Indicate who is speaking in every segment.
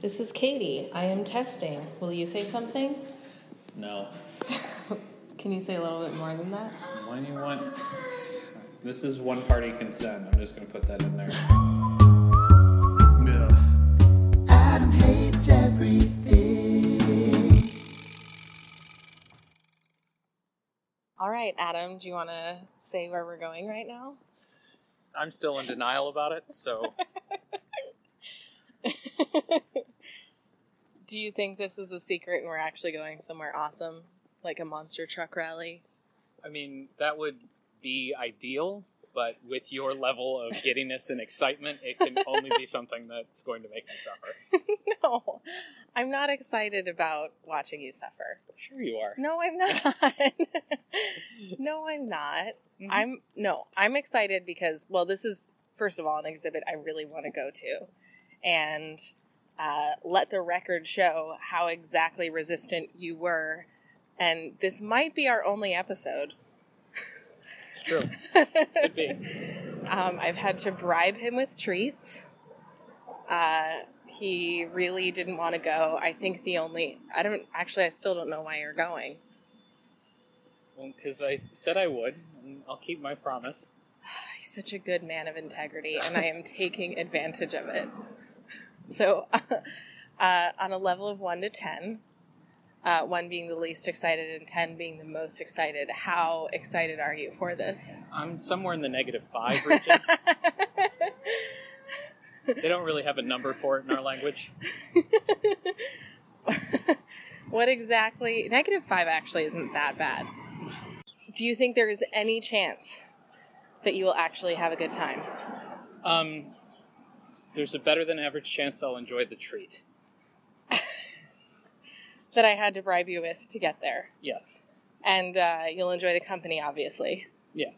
Speaker 1: This is Katie. I am testing. Will you say something?
Speaker 2: No.
Speaker 1: Can you say a little bit more than that?
Speaker 2: Why do you want? This is one party consent. I'm just gonna put that in there.
Speaker 3: Adam hates everything.
Speaker 1: All right, Adam, do you want to say where we're going right now?
Speaker 2: I'm still in denial about it, so
Speaker 1: do you think this is a secret and we're actually going somewhere awesome, like a monster truck rally?
Speaker 2: I mean that would be ideal. But with your level of giddiness and excitement, it can only be something that's going to make me suffer.
Speaker 1: no, I'm not excited about watching you suffer.
Speaker 2: Sure, you are.
Speaker 1: No, I'm not. no, I'm not.
Speaker 2: Mhm.
Speaker 1: I'm no, I'm excited because well, this is first of all an exhibit I really want to go to, and uh, let the record show how exactly resistant you were. And this might be our only episode.
Speaker 2: It's true. Could be.
Speaker 1: Um, I've had to bribe him with treats. Uh, he really didn't want to go. I think the only I don't actually I still don't know why you're going.
Speaker 2: Well, because I said I would, and I'll keep my promise.
Speaker 1: He's such a good man of integrity, and I am taking advantage of it. So, uh, on a level of one to ten, uh, one being the least excited and ten being the most excited, how excited are you for this?
Speaker 2: I'm somewhere in the negative five region. they don't really have a number for it in our language.
Speaker 1: what exactly? Negative five actually isn't that bad. Do you think there is any chance that you will actually have a good time?
Speaker 2: Um, there's a better than average chance I'll enjoy the treat.
Speaker 1: That I had to bribe you with to get there.
Speaker 2: Yes.
Speaker 1: And uh, you'll enjoy the company, obviously.
Speaker 2: Yeah.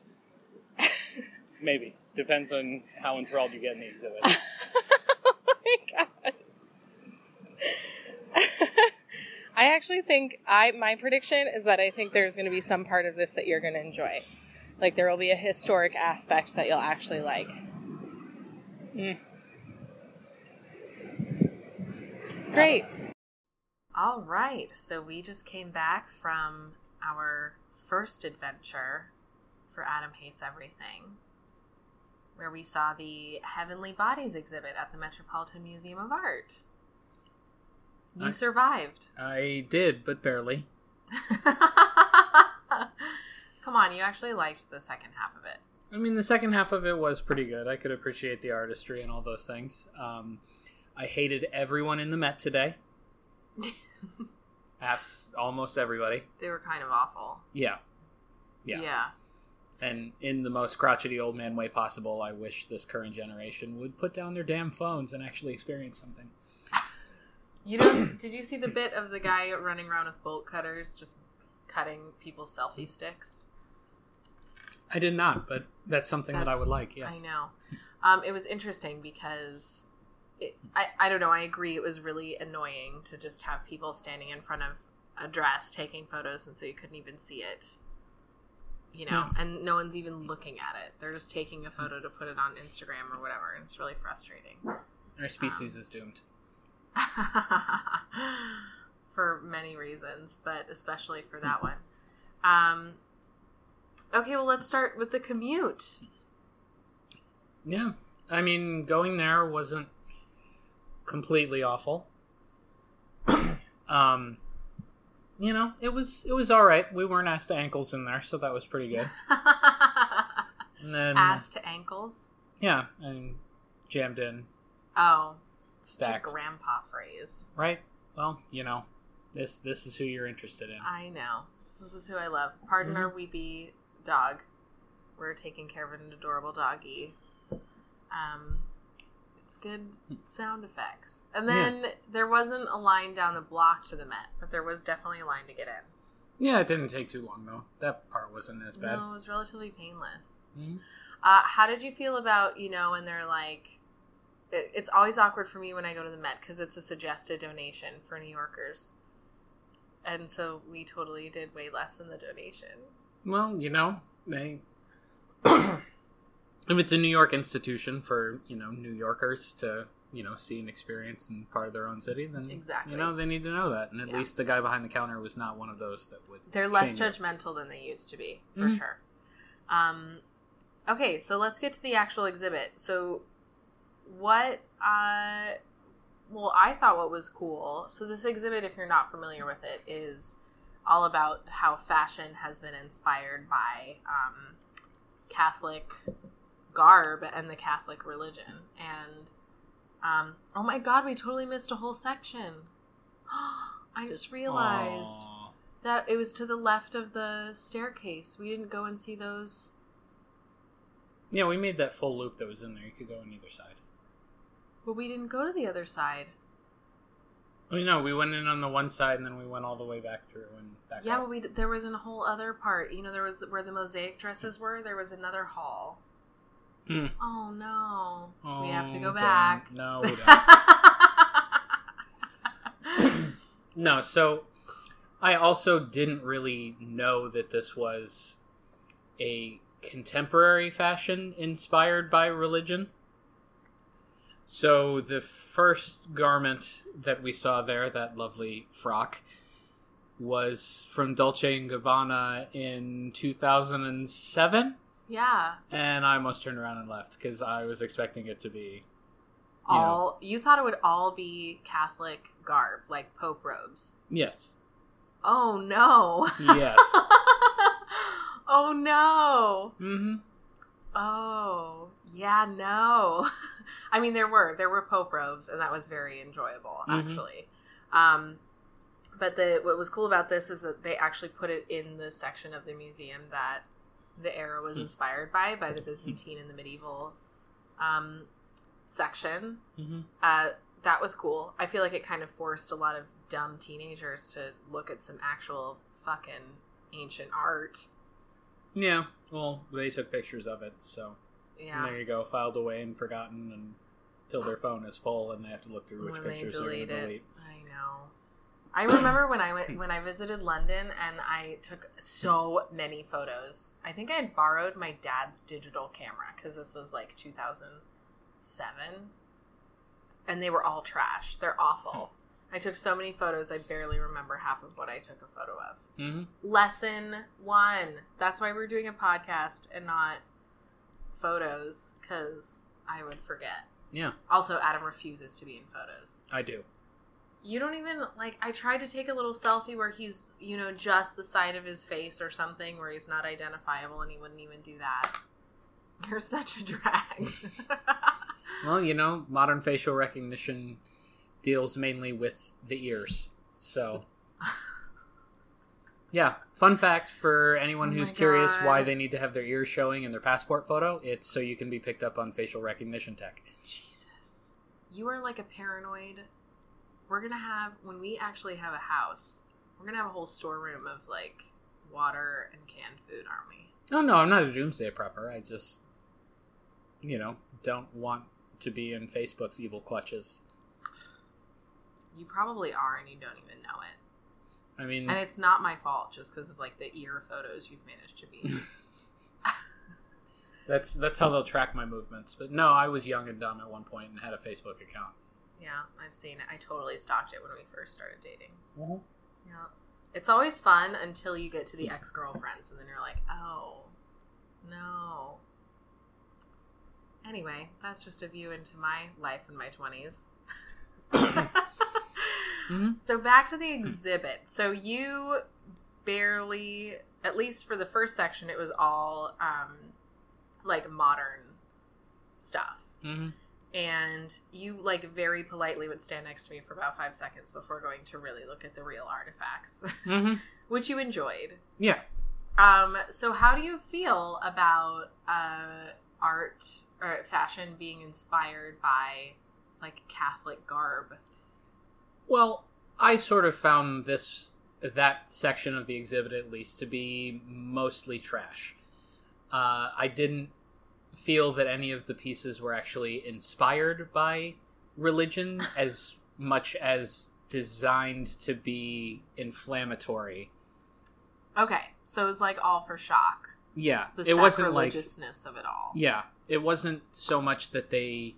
Speaker 2: Maybe. Depends on how enthralled you get in the exhibit.
Speaker 1: oh my god. I actually think I my prediction is that I think there's going to be some part of this that you're going to enjoy. Like there will be a historic aspect that you'll actually like.
Speaker 2: Mm.
Speaker 1: Great. All right. So we just came back from our first adventure for Adam Hates Everything, where we saw the Heavenly Bodies exhibit at the Metropolitan Museum of Art. You
Speaker 2: I-
Speaker 1: survived.
Speaker 2: I did, but barely.
Speaker 1: Come on, you actually liked the second half of it.
Speaker 2: I mean, the second half of it was pretty good. I could appreciate the artistry and all those things. Um, I hated everyone in the Met today. Apps, almost everybody.
Speaker 1: They were kind of awful.
Speaker 2: Yeah. Yeah.
Speaker 1: yeah.
Speaker 2: And in the most crotchety old man way possible, I wish this current generation would put down their damn phones and actually experience something.
Speaker 1: You know, did you see the bit of the guy running around with bolt cutters just cutting people's selfie sticks?
Speaker 2: I did not, but that's something that I would like. Yes.
Speaker 1: I know. Um, it was interesting because it, I, I don't know. I agree. It was really annoying to just have people standing in front of a dress taking photos, and so you couldn't even see it. You know,
Speaker 2: Yeah.
Speaker 1: and no one's even looking at it. They're just taking a photo to put it on Instagram or whatever, and it's really frustrating.
Speaker 2: Our species is doomed.
Speaker 1: for many reasons, but especially for that one. Um, okay, well, let's start with the commute.
Speaker 2: Yeah. I mean, going there wasn't completely awful. um, you know, it was it was all right. We weren't asked to ankles in there, so that was pretty good. And then
Speaker 1: Ass to ankles.
Speaker 2: yeah, and jammed in,
Speaker 1: Oh, it's a
Speaker 2: stacked.
Speaker 1: grandpa phrase.
Speaker 2: Right? Well, you know, this this is who you're interested in.
Speaker 1: I know. This is who I love. Pardon our weepy dog. We're taking care of an adorable doggy. Um, it's good sound effects. And then there wasn't a line down the block to the Met, but there was definitely a line to get in.
Speaker 2: Yeah, it didn't take too long though. That part wasn't as bad.
Speaker 1: No, it was relatively painless.
Speaker 2: Mhm.
Speaker 1: Uh, how did you feel about you know when they're like? It, it's always awkward for me when I go to the Met because it's a suggested donation for New Yorkers, and so we totally did way less than the donation.
Speaker 2: Well, you know, they if it's a New York institution for, you know, New Yorkers to you know see and experience and part of their own city, then
Speaker 1: Exactly.
Speaker 2: you know they need to know that. And at
Speaker 1: Yeah.
Speaker 2: least the guy behind the counter was not one of those that would.
Speaker 1: They're less judgmental than they used to be, for
Speaker 2: Mhm.
Speaker 1: sure. Um, okay, so let's get to the actual exhibit. So, what? Uh, well, I thought what was cool. So, this exhibit, if you're not familiar with it, is all about how fashion has been inspired by um, Catholic garb and the Catholic religion. And um, oh my God, we totally missed a whole section. I just realized
Speaker 2: Aw.
Speaker 1: that it was to the left of the staircase. We didn't go and see those.
Speaker 2: Yeah, we made that full loop that was in there. You could go on either side.
Speaker 1: But we didn't go to the other side.
Speaker 2: Oh no, we went in on the one side and then we went all the way back through and back
Speaker 1: Yeah,
Speaker 2: out.
Speaker 1: but we there was a whole other part. You know, there was where the mosaic dresses were. There was another hall.
Speaker 2: Hmm.
Speaker 1: Oh no, we have to
Speaker 2: Oh,
Speaker 1: go
Speaker 2: don't.
Speaker 1: back.
Speaker 2: No, we don't. no, so I also didn't really know that this was a contemporary fashion inspired by religion. So the first garment that we saw there, that lovely frock, was from Dolce and Gabbana in 2007,
Speaker 1: yeah,
Speaker 2: and I almost turned around and left because I was expecting it to be
Speaker 1: all you thought it would all be Catholic garb, like Pope robes.
Speaker 2: yes,
Speaker 1: Oh no.
Speaker 2: yes.
Speaker 1: oh no.
Speaker 2: mm-hmm.
Speaker 1: Oh, yeah, no. I mean, there were there were Pope robes, and that was very enjoyable,
Speaker 2: Mhm.
Speaker 1: actually. Um, but the what was cool about this is that they actually put it in the section of the museum that the era was inspired by, by the Byzantine and the medieval um, section.
Speaker 2: Mm-hmm.
Speaker 1: Uh, that was cool. I feel like it kind of forced a lot of dumb teenagers to look at some actual fucking ancient art.
Speaker 2: Yeah. Well, they took pictures of it, so
Speaker 1: Yeah.
Speaker 2: there you go, filed away and forgotten, and until their phone is full and they have to look through which
Speaker 1: when
Speaker 2: pictures they're going
Speaker 1: delete
Speaker 2: to delete.
Speaker 1: I. I remember when I went when I visited London and I took so many photos. I think I had borrowed my dad's digital camera because this was like 2007, and they were all trash. They're awful. I took so many photos. I barely remember half of what I took a photo of.
Speaker 2: Mm-hmm.
Speaker 1: Lesson one. That's why we're doing a podcast and not photos because I would forget.
Speaker 2: Yeah,
Speaker 1: Also, Adam refuses to be in photos.
Speaker 2: I do.
Speaker 1: You don't even like. I tried to take a little selfie where he's, you know, just the side of his face or something where he's not identifiable, and he wouldn't even do that. You're such a drag.
Speaker 2: Well, you know, modern facial recognition deals mainly with the ears, so. Yeah, fun fact for anyone
Speaker 1: Oh
Speaker 2: who's curious
Speaker 1: God.
Speaker 2: why they need to have their ears showing in their passport photo, it's so you can be picked up on facial recognition tech.
Speaker 1: Jesus, you are like a paranoid. We're gonna have when we actually have a house. We're gonna have a whole storeroom of like water and canned food, aren't we?
Speaker 2: Oh no, I'm not a doomsday prepper. I just, you know, don't want to be in Facebook's evil clutches.
Speaker 1: You probably are, and you don't even know it.
Speaker 2: I mean,
Speaker 1: And it's not my fault, just because of like the ear photos you've managed to be.
Speaker 2: that's that's how they'll track my movements. But no, I was young and dumb at one point and had a Facebook account.
Speaker 1: Yeah, I've seen it. I totally stalked it when we first started dating.
Speaker 2: Mm-hmm.
Speaker 1: Yeah. It's always fun until you get to the ex girlfriends, and then you're like, oh, no. Anyway, that's just a view into my life in my 20s.
Speaker 2: Mhm.
Speaker 1: So back to the exhibit. So you barely, at least for the first section, it was all um, like modern stuff.
Speaker 2: Mm-hmm.
Speaker 1: And you like very politely would stand next to me for about five seconds before going to really look at the real artifacts
Speaker 2: Mm-hmm.
Speaker 1: which you enjoyed
Speaker 2: Yeah.
Speaker 1: um so how do you feel about uh art or fashion being inspired by like catholic garb
Speaker 2: Well, I sort of found this that section of the exhibit at least to be mostly trash. Uh, I didn't feel that any of the pieces were actually inspired by religion as much as designed to be inflammatory.
Speaker 1: okay so it was like all for shock
Speaker 2: Yeah,
Speaker 1: the
Speaker 2: it wasn't like
Speaker 1: sacrilegiousness of it all
Speaker 2: yeah, it wasn't so much that they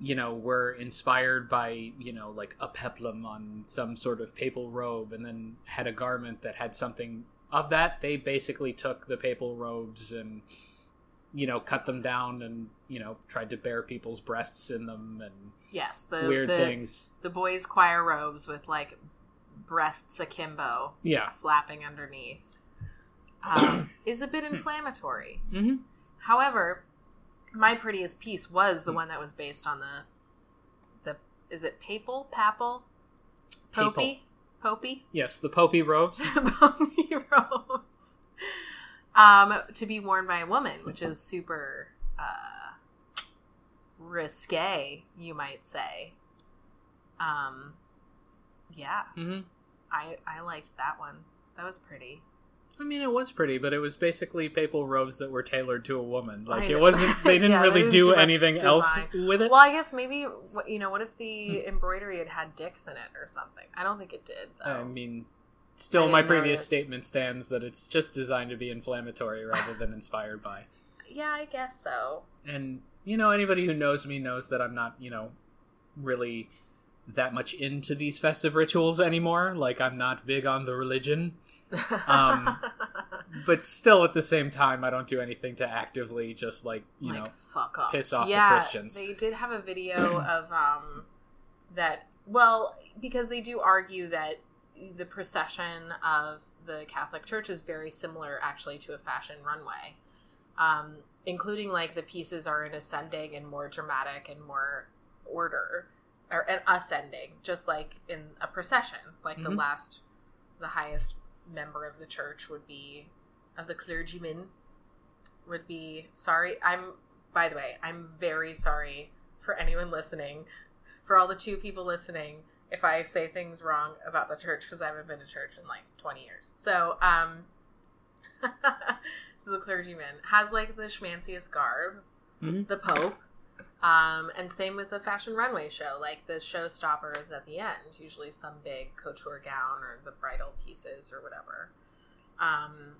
Speaker 2: you know, were inspired by, you know, like a peplum on some sort of papal robe and then had a garment that had something of that. They basically took the papal robes and, you know, cut them down and, you know, tried to bare people's breasts in them and
Speaker 1: Yes, the
Speaker 2: weird
Speaker 1: the,
Speaker 2: things.
Speaker 1: the boys' choir robes with like breasts akimbo
Speaker 2: Yeah.
Speaker 1: flapping underneath um, is a bit inflammatory.
Speaker 2: hmm
Speaker 1: However, my prettiest piece was the one that was based on the the is it papal papal popey popey
Speaker 2: Yes, the popey robes.
Speaker 1: The Popey robes um to be worn by a woman, which is super uh risque, you might say. Um yeah,
Speaker 2: hmm
Speaker 1: I I liked that one. That was pretty.
Speaker 2: I mean, it was pretty, but it was basically papal robes that were tailored to a woman. Like it wasn't. They didn't
Speaker 1: Yeah, they
Speaker 2: really
Speaker 1: didn't
Speaker 2: do anything else with it.
Speaker 1: Well, I guess maybe you know. What if the
Speaker 2: Hmm.
Speaker 1: embroidery had had dicks in it or something? I don't think it did. Though.
Speaker 2: I mean, still, my previous
Speaker 1: notice.
Speaker 2: statement stands that it's just designed to be inflammatory rather than inspired by.
Speaker 1: yeah, I guess so.
Speaker 2: And you know, anybody who knows me knows that I'm not, you know, really that much into these festive rituals anymore. Like I'm not big on the religion, Um, but still, at the same time, I don't do anything to actively just like you
Speaker 1: like
Speaker 2: know.
Speaker 1: fuck off,
Speaker 2: piss off the Christians.
Speaker 1: They did have a video of um that well because they do argue that the procession of the Catholic Church is very similar actually to a fashion runway. Um, including like the pieces are in ascending and more dramatic and more order or and ascending, just like in a procession. Like the
Speaker 2: Mhm.
Speaker 1: last, the highest member of the church would be of the clergyman would be sorry. I'm by the way, I'm very sorry for anyone listening, for all the two people listening. If I say things wrong about the church because I haven't been to church in like 20 years. So, um, so the clergyman has like the schmanciest garb,
Speaker 2: Mhm.
Speaker 1: the Pope, um, and same with the fashion runway show. Like the showstopper is at the end, usually some big couture gown or the bridal pieces or whatever. Um,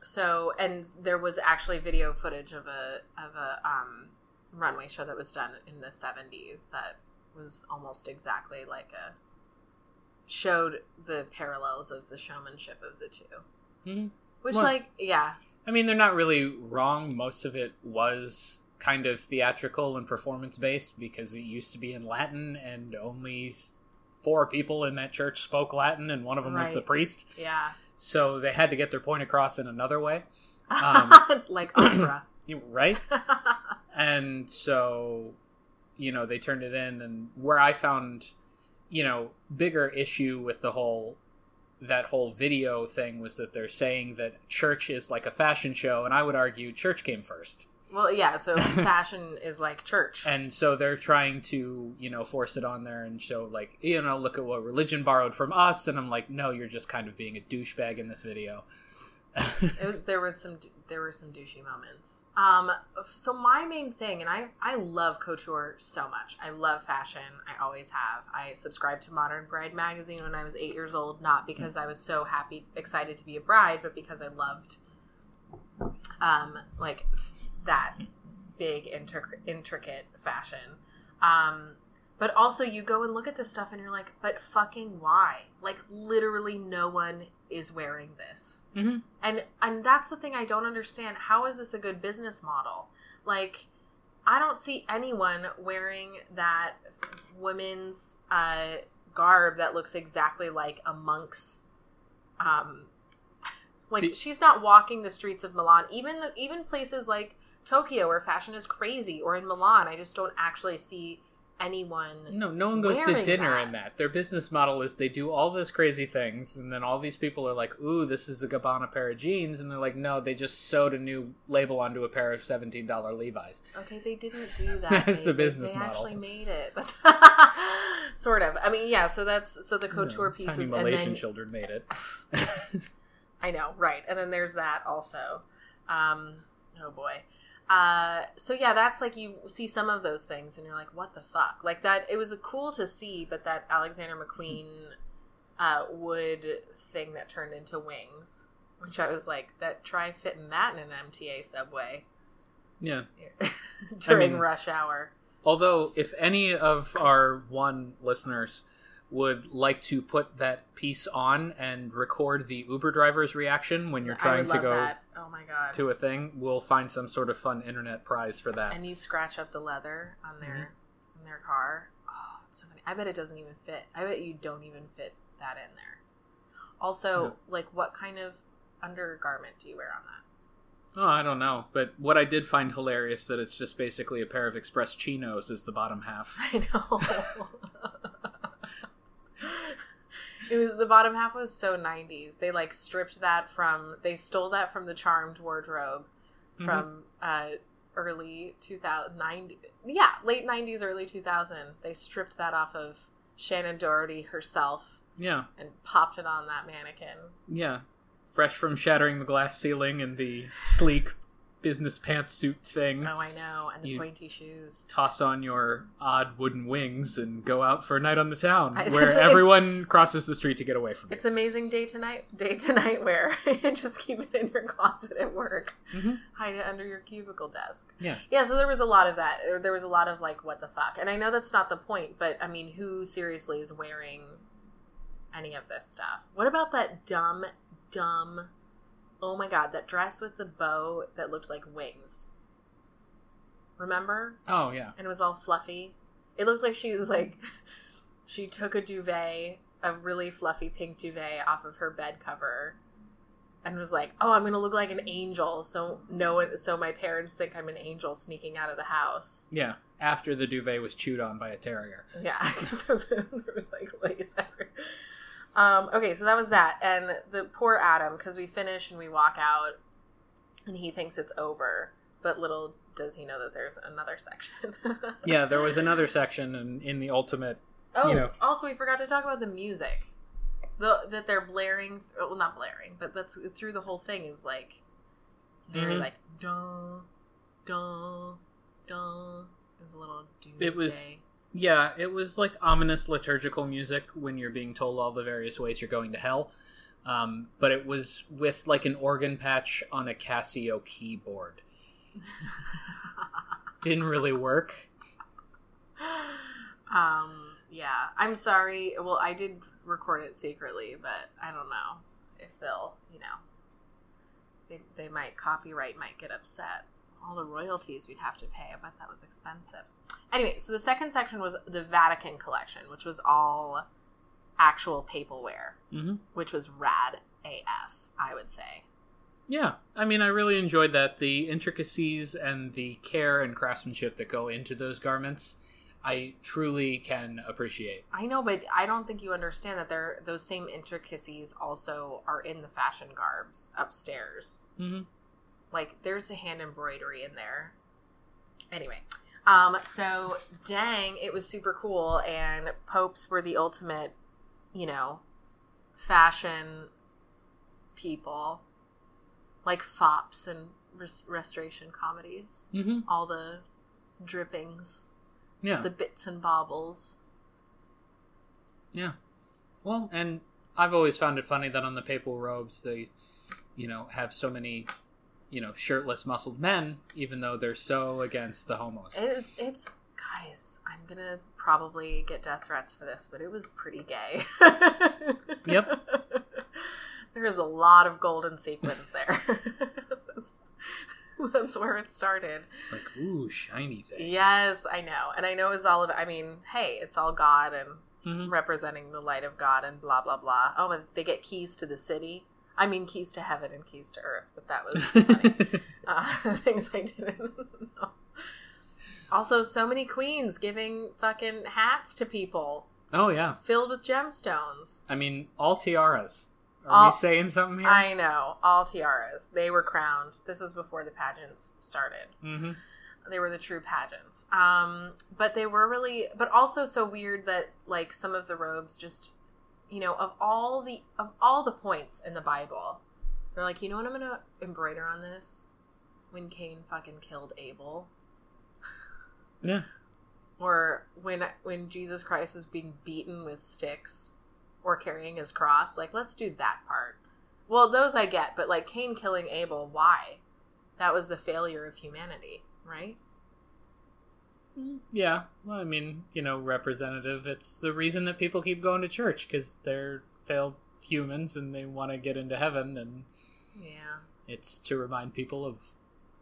Speaker 1: so and there was actually video footage of a of a um, runway show that was done in the 70s that was almost exactly like a showed the parallels of the showmanship of the 2
Speaker 2: Mhm.
Speaker 1: which
Speaker 2: Well-
Speaker 1: like yeah
Speaker 2: I mean, they're not really wrong. Most of it was kind of theatrical and performance based because it used to be in Latin, and only four people in that church spoke Latin, and one of them was the priest.
Speaker 1: yeah
Speaker 2: So they had to get their point across in another way, Um,
Speaker 1: like opera
Speaker 2: right? and so you know they turned it in and where i found you know bigger issue with the whole that whole video thing was that they're saying that church is like a fashion show and i would argue church came first.
Speaker 1: Well yeah so fashion is like church.
Speaker 2: And so they're trying to you know force it on there and show like you know look at what religion borrowed from us and i'm like no you're just kind of being a douchebag in this video
Speaker 1: was, there was some there were some douchey moments. Um, so my main thing, and I I love couture so much. I love fashion. I always have. I subscribed to Modern Bride magazine when I was eight years old, not because I was so happy, excited to be a bride, but because I loved, um, like that big intric- intricate fashion. Um, but also you go and look at this stuff and you're like, but fucking why? Like literally no one is wearing this.
Speaker 2: Mhm.
Speaker 1: and and that's the thing i don't understand. How is this a good business model? Like i don't see anyone wearing that women's uh garb that looks exactly like a monk's um like
Speaker 2: Be-
Speaker 1: she's not walking the streets of milan. Even even places like tokyo where fashion is crazy or in milan i just don't actually see anyone
Speaker 2: No, no one goes to dinner
Speaker 1: that.
Speaker 2: in that. Their business model is they do all this crazy things, and then all these people are like, "Ooh, this is a Gabbana pair of jeans," and they're like, "No, they just sewed a new label onto a pair of seventeen dollar Levi's."
Speaker 1: Okay, they didn't do that.
Speaker 2: That's
Speaker 1: They-
Speaker 2: the
Speaker 1: they-
Speaker 2: business
Speaker 1: they
Speaker 2: model.
Speaker 1: actually made it, sort of. I mean, yeah. So that's so the couture
Speaker 2: know,
Speaker 1: pieces,
Speaker 2: Tiny
Speaker 1: and
Speaker 2: Malaysian
Speaker 1: then
Speaker 2: children made it.
Speaker 1: I know, right? And then there's that also. Um, oh boy. Uh, so yeah, that's like you see some of those things, and you're like, "What the fuck?" Like that. It was a cool to see, but that Alexander McQueen uh, wood thing that turned into wings, which I was like, "That try fitting that in an MTA subway
Speaker 2: yeah,
Speaker 1: during
Speaker 2: mean-
Speaker 1: rush hour."
Speaker 2: Although, if any of our one listeners would like to put that piece on and record the Uber driver's reaction when you're trying to go
Speaker 1: that. Oh my god.
Speaker 2: to a thing, we'll find some sort of fun internet prize for that.
Speaker 1: and you scratch up the leather on their
Speaker 2: Mm-hmm.
Speaker 1: on their car. Oh, it's so funny. I bet it doesn't even fit. I bet you don't even fit that in there. Also,
Speaker 2: No.
Speaker 1: like what kind of undergarment do you wear on that?
Speaker 2: Oh, I don't know, but what I did find hilarious that it's just basically a pair of express chinos is the bottom half.
Speaker 1: I know. it was the bottom half was so 90s. They like stripped that from they stole that from the Charmed wardrobe
Speaker 2: Mhm.
Speaker 1: from uh early 2090 yeah, late 90s early 2000. They stripped that off of Shannen Doherty herself
Speaker 2: Yeah,
Speaker 1: and popped it on that mannequin.
Speaker 2: yeah. Fresh from shattering the glass ceiling and the sleek business pantsuit thing.
Speaker 1: Oh, I know, and the
Speaker 2: You-
Speaker 1: pointy shoes.
Speaker 2: Toss on your odd wooden wings and go out for a night on the town,
Speaker 1: I-
Speaker 2: where everyone crosses the street to get away from you.
Speaker 1: It's amazing day to night, day to night wear. Just keep it in your closet at work.
Speaker 2: Mhm.
Speaker 1: Hide it under your cubicle desk.
Speaker 2: Yeah.
Speaker 1: Yeah, so there was a lot of that. There was a lot of like, what the fuck? And I know that's not the point, but I mean, who seriously is wearing any of this stuff? What about that dumb, dumb, oh my god, that dress with the bow that looked like wings? Remember?
Speaker 2: Oh yeah,
Speaker 1: and it was all fluffy. It looked like she was like she took a duvet, a really fluffy pink duvet off of her bed cover and was like, "Oh, I'm going to look like an angel so no one so my parents think I'm an angel sneaking out of the house."
Speaker 2: yeah. After the duvet was chewed on by a terrier.
Speaker 1: Yeah, because was, there was like lace everywhere. Um, okay, so that was that, and the poor Adam because we finish and we walk out, and he thinks it's over, but little does he know that there's another section.
Speaker 2: Yeah, there was another section in, in the ultimate.
Speaker 1: Oh,
Speaker 2: you know.
Speaker 1: also we forgot to talk about the music. The that they're blaring, well, not blaring, but that's through the whole thing is like very
Speaker 2: Mhm.
Speaker 1: like dun dun dun. It was a little doomsday.
Speaker 2: It was- Yeah, it was like ominous liturgical music when you're being told all the various ways you're going to hell. Um, but it was with like an organ patch on a Casio keyboard. Didn't really work.
Speaker 1: um. Yeah, I'm sorry. Well, I did record it secretly, but I don't know if they'll, you know, they they might copyright might get upset. All the royalties we'd have to pay. I bet that was expensive. Anyway, so the second section was the Vatican collection, which was all actual paperware,
Speaker 2: hmm
Speaker 1: which was rad AF, I would say.
Speaker 2: Yeah, I mean, I really enjoyed that. The intricacies and the care and craftsmanship that go into those garments, I truly can appreciate.
Speaker 1: I know, but I don't think you understand that there those same intricacies also are in the fashion garbs upstairs.
Speaker 2: hmm
Speaker 1: Like there's a hand embroidery in there. Anyway, um, so dang, it was super cool, and popes were the ultimate, you know, fashion people, like fops and res- restoration comedies.
Speaker 2: hmm
Speaker 1: All the drippings,
Speaker 2: Yeah.
Speaker 1: the bits and baubles.
Speaker 2: Yeah. Well, and I've always found it funny that on the papal robes they, you know, have so many, you know, shirtless muscled men, even though they're so against the homos.
Speaker 1: It was. It's guys. I'm gonna probably get death threats for this, but it was pretty gay.
Speaker 2: Yep.
Speaker 1: there is a lot of golden sequins there. that's, that's where it started.
Speaker 2: Like, ooh, shiny things.
Speaker 1: Yes, I know, and I know it's all of. I mean, hey, it's all God and
Speaker 2: Mhm.
Speaker 1: representing the light of God and blah blah blah. Oh, and they get keys to the city. I mean, keys to heaven and keys to earth, but that was uh, things I didn't know. Also, so many queens giving fucking hats to people
Speaker 2: oh yeah.
Speaker 1: filled with gemstones.
Speaker 2: I mean, all tiaras. Are
Speaker 1: All-
Speaker 2: we saying something here?
Speaker 1: I know, all tiaras. They were crowned. This was before the pageants started.
Speaker 2: hmm
Speaker 1: They were the true pageants. Um, but they were really, but also so weird that like some of the robes just, you know, of all the of all the points in the Bible, they're like, you know what, I'm gonna embroider on this when Cain fucking killed Abel.
Speaker 2: Yeah.
Speaker 1: or when when Jesus Christ was being beaten with sticks or carrying his cross, like let's do that part. Well, those I get, but like Cain killing Abel, why? That was the failure of humanity, right?
Speaker 2: Yeah, well, I mean, you know, representative. It's the reason that people keep going to church because they're failed humans and they want to get into heaven, and
Speaker 1: Yeah.
Speaker 2: it's to remind people of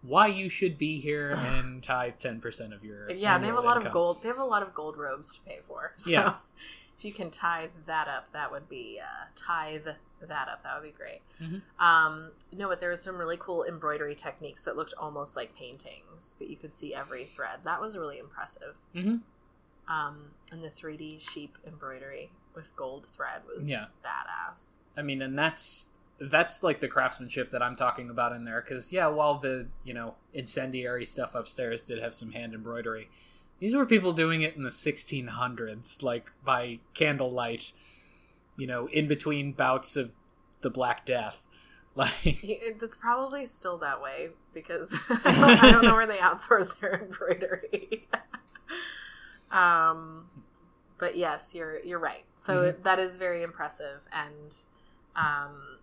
Speaker 2: why you should be here and tithe ten percent of your
Speaker 1: Yeah, they have a lot of gold. They have a lot of gold robes to pay for. So
Speaker 2: Yeah.
Speaker 1: If you can tithe that up, that would be uh, tithe that up. That would be great.
Speaker 2: Mhm.
Speaker 1: Um, no, but there was some really cool embroidery techniques that looked almost like paintings, but you could see every thread. That was really impressive.
Speaker 2: Mhm.
Speaker 1: Um, and the 3D sheep embroidery with gold thread was
Speaker 2: Yeah.
Speaker 1: badass.
Speaker 2: I mean, and that's that's like the craftsmanship that I'm talking about in there. Because yeah, while the you know incendiary stuff upstairs did have some hand embroidery, these were people doing it in the 1600s, like by candlelight. You know, in between bouts of the Black Death, like
Speaker 1: It's probably still that way because I don't know where they outsource their embroidery. um, but yes, you're you're right. So
Speaker 2: Mhm.
Speaker 1: that is very impressive, and um,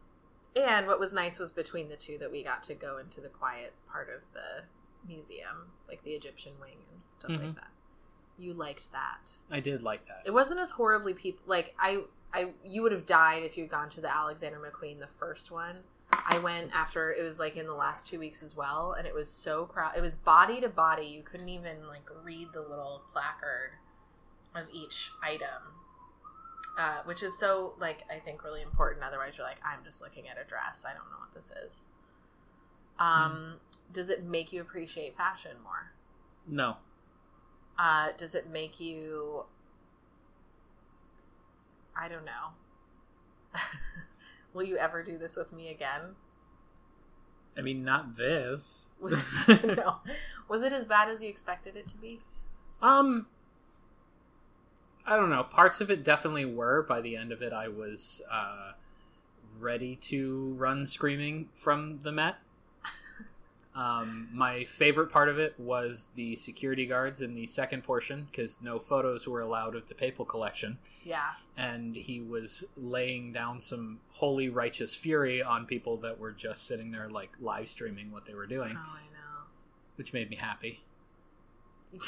Speaker 1: and what was nice was between the two that we got to go into the quiet part of the museum, like the Egyptian wing and stuff
Speaker 2: Mhm.
Speaker 1: like that. You liked that.
Speaker 2: I did like that.
Speaker 1: It wasn't as horribly people like I I you would have died if you'd gone to the Alexander McQueen the first one. I went after it was like in the last two weeks as well, and it was so crowded. It was body to body. You couldn't even like read the little placard of each item, uh, which is so like I think really important. Otherwise, you're like, I'm just looking at a dress. I don't know what this is. Um, Does it make you appreciate fashion more?
Speaker 2: no.
Speaker 1: Uh, does it make you? I don't know. Will you ever do this with me again?
Speaker 2: I mean, not this.
Speaker 1: Was, no. Was it as bad as you expected it to be?
Speaker 2: Um, I don't know. Parts of it definitely were. By the end of it, I was uh, ready to run screaming from the Met. Um, my favorite part of it was the security guards in the second portion because no photos were allowed of the papal collection,
Speaker 1: Yeah.
Speaker 2: and he was laying down some holy righteous fury on people that were just sitting there like live streaming what they were doing,
Speaker 1: Oh, I know.
Speaker 2: which made me happy.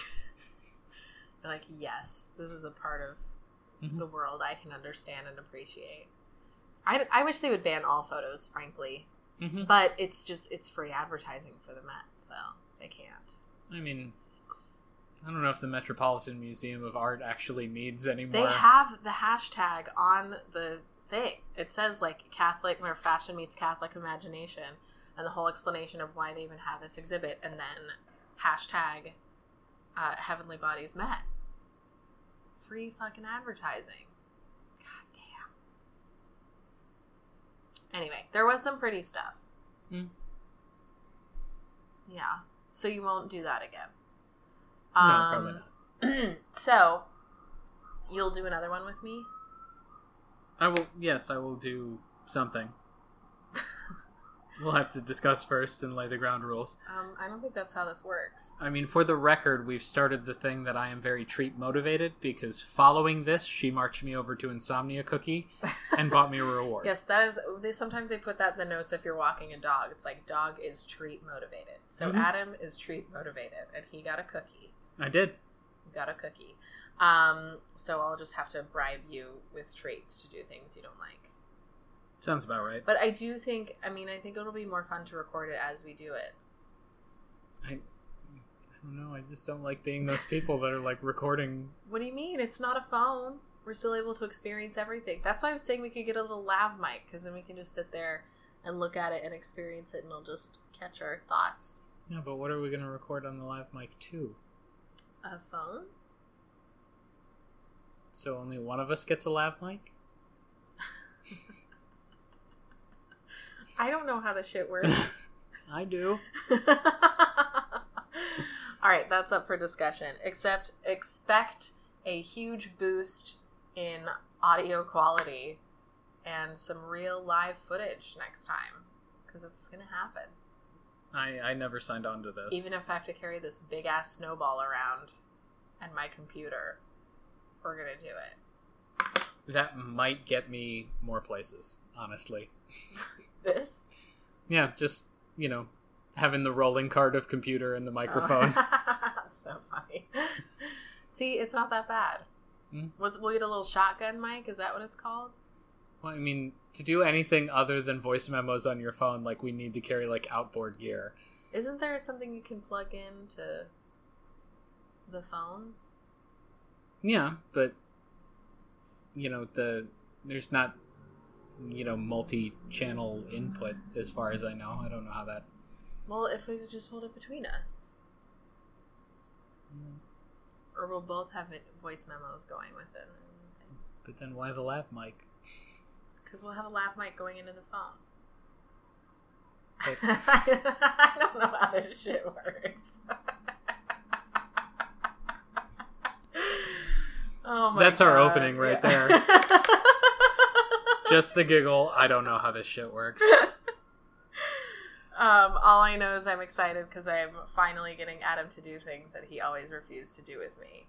Speaker 1: Like, yes, this is a part of
Speaker 2: Mhm.
Speaker 1: the world I can understand and appreciate. I, I wish they would ban all photos, frankly,
Speaker 2: Mm-hmm.
Speaker 1: but it's just it's free advertising for the Met, so they can't.
Speaker 2: I mean, I don't know if the Metropolitan Museum of Art actually needs anymore.
Speaker 1: They have the hashtag on the thing. It says like Catholic where fashion meets Catholic imagination and the whole explanation of why they even have this exhibit and then hashtag uh, heavenly bodies met. Free fucking advertising. God damn. Anyway, there was some pretty stuff.
Speaker 2: Hmm.
Speaker 1: Yeah. So you won't do that again.
Speaker 2: no,
Speaker 1: Um,
Speaker 2: probably not.
Speaker 1: so you'll do another one with me
Speaker 2: I will. Yes, I will do something. We'll have to discuss first and lay the ground rules.
Speaker 1: um, i don't think that's how this works
Speaker 2: I mean, for the record, we've started the thing that I am very treat motivated because following this, she marched me over to Insomnia Cookie and bought me a reward.
Speaker 1: yes that is they sometimes they put that in the notes if you're walking a dog it's like dog is treat motivated so
Speaker 2: Mhm.
Speaker 1: adam is treat motivated and he got a cookie
Speaker 2: I did.
Speaker 1: got a cookie um, so i'll just have to bribe you with treats to do things you don't like
Speaker 2: Sounds about right.
Speaker 1: but i do think i mean i think it'll be more fun to record it as we do it
Speaker 2: I, I don't know. I just don't like being those people that are like recording.
Speaker 1: What do you mean? It's not a phone. We're still able to experience everything. That's why I'm saying we could get a little lav mic because then we can just sit there and look at it and experience it, and it'll just catch our thoughts.
Speaker 2: Yeah, but what are we going to record on the lav mic too?
Speaker 1: A phone?
Speaker 2: So only one of us gets a lav mic?
Speaker 1: I don't know how this shit works.
Speaker 2: I do.
Speaker 1: All right, that's up for discussion. Except expect a huge boost in audio quality and some real live footage next time because it's gonna happen.
Speaker 2: I, I never signed on to this.
Speaker 1: Even if I have to carry this big ass snowball around and my computer, we're gonna do it.
Speaker 2: that might get me more places, honestly.
Speaker 1: This
Speaker 2: Yeah, just, you know, having the rolling cart of computer and the microphone.
Speaker 1: Oh. so funny. See, it's not that bad.
Speaker 2: Hmm?
Speaker 1: Was we get a little shotgun mic? Is that what it's called?
Speaker 2: Well, I mean, to do anything other than voice memos on your phone, like we need to carry like outboard gear.
Speaker 1: Isn't there something you can plug into the phone?
Speaker 2: Yeah, but you know the there's not you know multi-channel input as far as I know. I don't know how that.
Speaker 1: Well, if we could just hold it between us, or we'll both have it, voice memos going with it,
Speaker 2: But then why the lav mic?
Speaker 1: because we'll have a lav mic going into the phone.
Speaker 2: But-
Speaker 1: I don't know how this shit works. oh my
Speaker 2: That's our
Speaker 1: God.
Speaker 2: opening right
Speaker 1: Yeah.
Speaker 2: there. Just the giggle. I don't know how this shit works.
Speaker 1: Um, all I know is I'm excited because I'm finally getting Adam to do things that he always refused to do with me.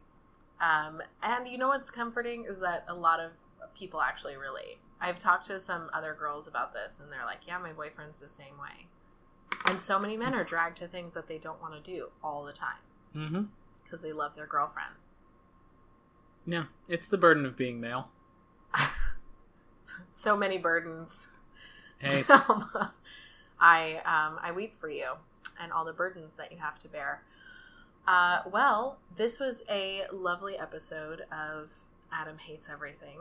Speaker 1: Um, and you know what's comforting is that a lot of people actually relate. I've talked to some other girls about this, and they're like, "Yeah, my boyfriend's the same way." And so many men are dragged to things that they don't want to do all the time
Speaker 2: Mm-hmm.
Speaker 1: because they love their girlfriend.
Speaker 2: Yeah, it's the burden of being male.
Speaker 1: so many burdens.
Speaker 2: Hey,
Speaker 1: I um, I weep for you and all the burdens that you have to bear. Uh, well, this was a lovely episode of Adam Hates Everything.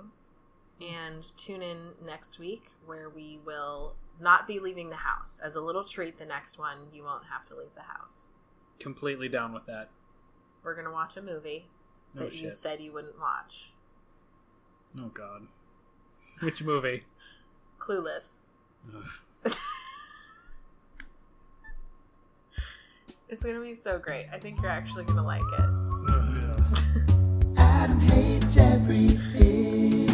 Speaker 1: And tune in next week where we will not be leaving the house. As a little treat, the next one, you won't have to leave the house.
Speaker 2: completely down with that.
Speaker 1: We're going to watch a movie
Speaker 2: Oh
Speaker 1: that you said you wouldn't watch
Speaker 2: Oh god. Which movie?
Speaker 1: Clueless. It's going to be so great. I think you're actually going to like it.
Speaker 3: Adam hates everything.